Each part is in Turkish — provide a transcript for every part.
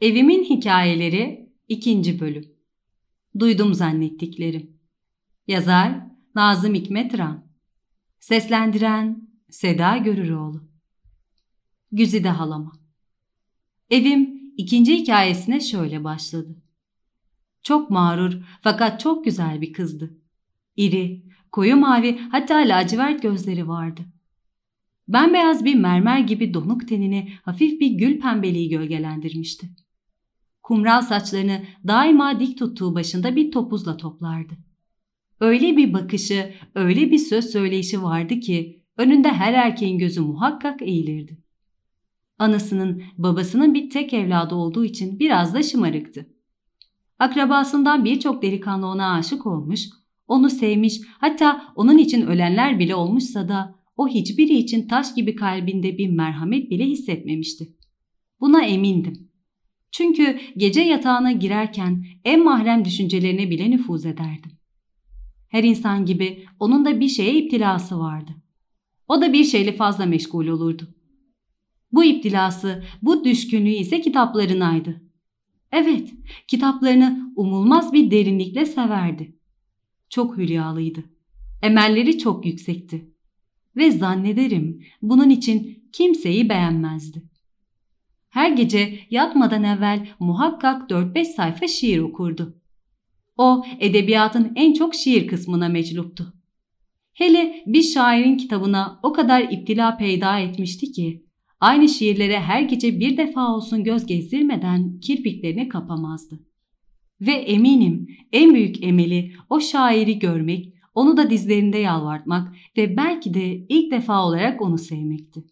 Evimin Hikayeleri 2. Bölüm Duydum zannettiklerim Yazar Nazım Hikmet Ran Seslendiren Seda Görüroğlu Güzide Halama Evim ikinci hikayesine şöyle başladı. Çok mağrur fakat çok güzel bir kızdı. İri, koyu mavi hatta lacivert gözleri vardı. Bembeyaz bir mermer gibi donuk tenini hafif bir gül pembeliği gölgelendirmişti. Kumral saçlarını daima dik tuttuğu başında bir topuzla toplardı. Öyle bir bakışı, öyle bir söz söyleyişi vardı ki önünde her erkeğin gözü muhakkak eğilirdi. Anasının, babasının bir tek evladı olduğu için biraz da şımarıktı. Akrabasından birçok delikanlı ona aşık olmuş, onu sevmiş, hatta onun için ölenler bile olmuşsa da o hiçbiri için taş gibi kalbinde bir merhamet bile hissetmemişti. Buna emindim. Çünkü gece yatağına girerken en mahrem düşüncelerine bile nüfuz ederdim. Her insan gibi onun da bir şeye iptilası vardı. O da bir şeyle fazla meşgul olurdu. Bu iptilası, bu düşkünlüğü ise kitaplarınaydı. Evet, kitaplarını umulmaz bir derinlikle severdi. Çok hülyalıydı. Emelleri çok yüksekti. Ve zannederim bunun için kimseyi beğenmezdi. Her gece yatmadan evvel muhakkak 4-5 sayfa şiir okurdu. O edebiyatın en çok şiir kısmına mecluptu. Hele bir şairin kitabına o kadar iptila peyda etmişti ki aynı şiirlere her gece bir defa olsun göz gezdirmeden kirpiklerini kapamazdı. Ve eminim en büyük emeli o şairi görmek, onu da dizlerinde yalvartmak ve belki de ilk defa olarak onu sevmekti.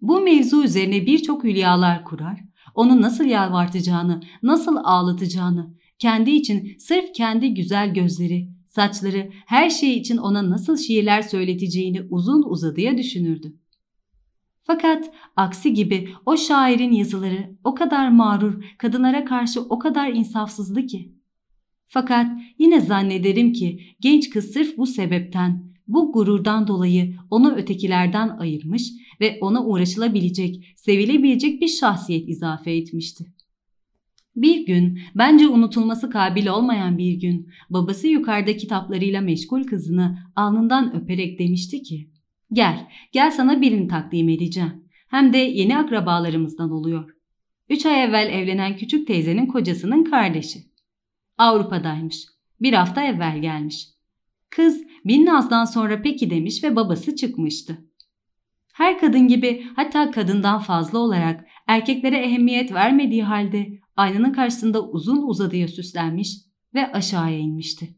Bu mevzu üzerine birçok hülyalar kurar, onu nasıl yalvartacağını, nasıl ağlatacağını, kendi için sırf kendi güzel gözleri, saçları, her şey için ona nasıl şiirler söyleteceğini uzun uzadıya düşünürdü. Fakat aksi gibi o şairin yazıları o kadar mağrur, kadınlara karşı o kadar insafsızdı ki. Fakat yine zannederim ki genç kız sırf bu sebepten, bu gururdan dolayı onu ötekilerden ayırmış ve ona uğraşılabilecek, sevilebilecek bir şahsiyet izafe etmişti. Bir gün, bence unutulması kabil olmayan bir gün, babası yukarıda kitaplarıyla meşgul kızını alnından öperek demişti ki, ''Gel, gel sana birini takdim edeceğim. Hem de yeni akrabalarımızdan oluyor. Üç ay evvel evlenen küçük teyzenin kocasının kardeşi. Avrupa'daymış. Bir hafta evvel gelmiş. Kız bin nazdan sonra peki demiş ve babası çıkmıştı. Her kadın gibi hatta kadından fazla olarak erkeklere ehemmiyet vermediği halde aynanın karşısında uzun uzadıya süslenmiş ve aşağıya inmişti.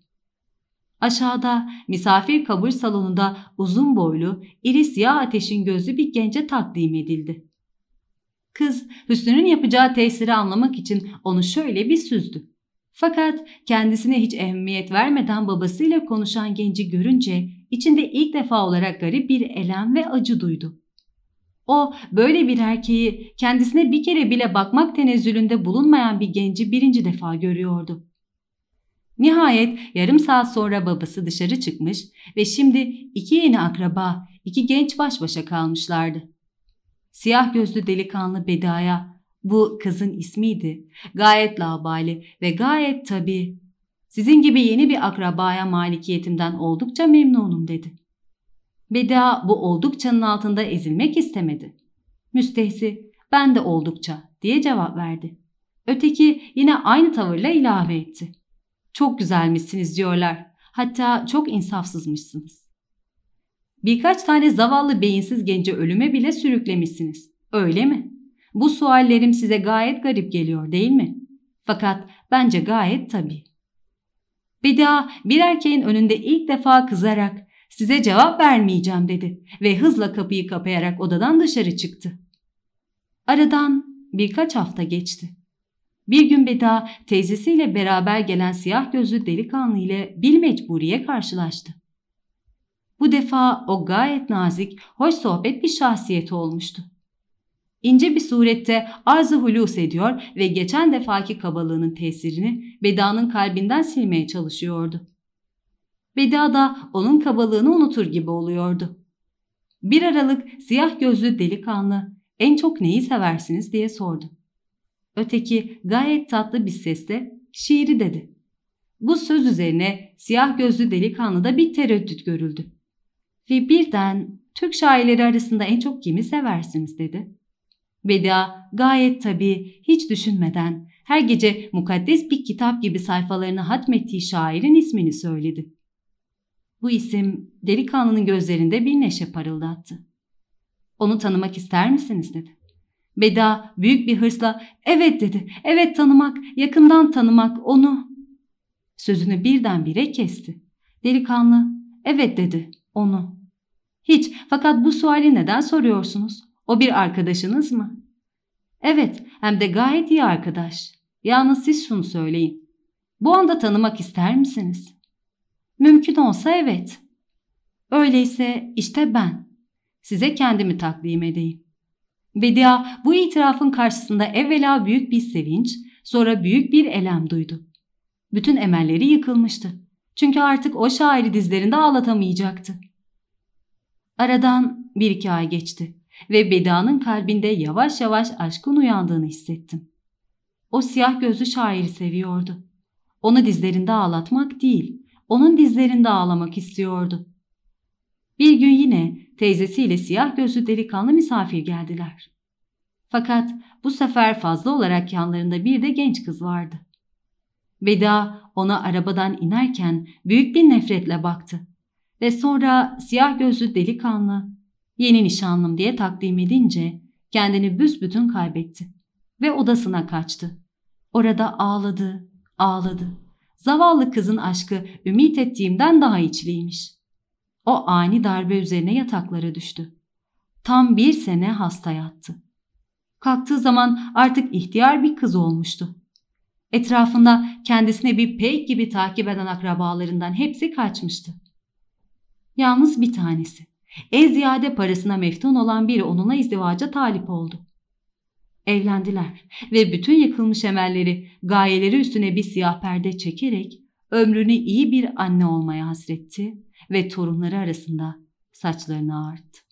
Aşağıda misafir kabul salonunda uzun boylu, iri siyah ateşin gözlü bir gence takdim edildi. Kız Hüsnü'nün yapacağı tesiri anlamak için onu şöyle bir süzdü. Fakat kendisine hiç ehemmiyet vermeden babasıyla konuşan genci görünce içinde ilk defa olarak garip bir elem ve acı duydu. O böyle bir erkeği kendisine bir kere bile bakmak tenezzülünde bulunmayan bir genci birinci defa görüyordu. Nihayet yarım saat sonra babası dışarı çıkmış ve şimdi iki yeni akraba, iki genç baş başa kalmışlardı. Siyah gözlü delikanlı Beda'ya bu kızın ismiydi. Gayet labali ve gayet tabi. Sizin gibi yeni bir akrabaya malikiyetimden oldukça memnunum dedi. Beda bu oldukçanın altında ezilmek istemedi. Müstehsi ben de oldukça diye cevap verdi. Öteki yine aynı tavırla ilave etti. Çok güzelmişsiniz diyorlar. Hatta çok insafsızmışsınız. Birkaç tane zavallı beyinsiz genci ölüme bile sürüklemişsiniz. Öyle mi? Bu suallerim size gayet garip geliyor değil mi? Fakat bence gayet tabii. Beda bir erkeğin önünde ilk defa kızarak size cevap vermeyeceğim dedi ve hızla kapıyı kapayarak odadan dışarı çıktı. Aradan birkaç hafta geçti. Bir gün Beda teyzesiyle beraber gelen siyah gözlü delikanlı ile bil mecburiye karşılaştı. Bu defa o gayet nazik, hoş sohbet bir şahsiyeti olmuştu. İnce bir surette arz-ı hulus ediyor ve geçen defaki kabalığının tesirini Beda'nın kalbinden silmeye çalışıyordu. Beda da onun kabalığını unutur gibi oluyordu. Bir aralık siyah gözlü delikanlı en çok neyi seversiniz diye sordu. Öteki gayet tatlı bir sesle şiiri dedi. Bu söz üzerine siyah gözlü delikanlıda bir tereddüt görüldü. Ve birden Türk şairleri arasında en çok kimi seversiniz dedi. Veda gayet tabii hiç düşünmeden her gece mukaddes bir kitap gibi sayfalarını hatmettiği şairin ismini söyledi. Bu isim delikanlının gözlerinde bir neşe parıldattı. Onu tanımak ister misiniz dedi. Beda büyük bir hırsla evet dedi. Evet tanımak, yakından tanımak onu. Sözünü birdenbire kesti. Delikanlı evet dedi onu. Hiç fakat bu suali neden soruyorsunuz? O bir arkadaşınız mı? Evet hem de gayet iyi arkadaş. Yalnız siz şunu söyleyin. Bu anda tanımak ister misiniz? Mümkün olsa evet. Öyleyse işte ben. Size kendimi takdim edeyim. Bedia bu itirafın karşısında evvela büyük bir sevinç, sonra büyük bir elem duydu. Bütün emelleri yıkılmıştı. Çünkü artık o şairi dizlerinde ağlatamayacaktı. Aradan bir iki ay geçti ve Bedia'nın kalbinde yavaş yavaş aşkın uyandığını hissettim. O siyah gözlü şairi seviyordu. Onu dizlerinde ağlatmak değil, onun dizlerinde ağlamak istiyordu. Bir gün yine teyzesiyle siyah gözlü delikanlı misafir geldiler. Fakat bu sefer fazla olarak yanlarında bir de genç kız vardı. Veda ona arabadan inerken büyük bir nefretle baktı ve sonra siyah gözlü delikanlı yeni nişanlım diye takdim edince kendini büsbütün kaybetti ve odasına kaçtı. Orada ağladı, ağladı. Zavallı kızın aşkı ümit ettiğimden daha içliymiş. O ani darbe üzerine yataklara düştü. Tam bir sene hasta yattı. Kalktığı zaman artık ihtiyar bir kız olmuştu. Etrafında kendisine bir peyk gibi takip eden akrabalarından hepsi kaçmıştı. Yalnız bir tanesi, en ziyade parasına meftun olan biri onunla izdivaca talip oldu. Evlendiler ve bütün yıkılmış emelleri, gayeleri üstüne bir siyah perde çekerek ömrünü iyi bir anne olmaya hasretti ve torunları arasında saçlarını ağarttı.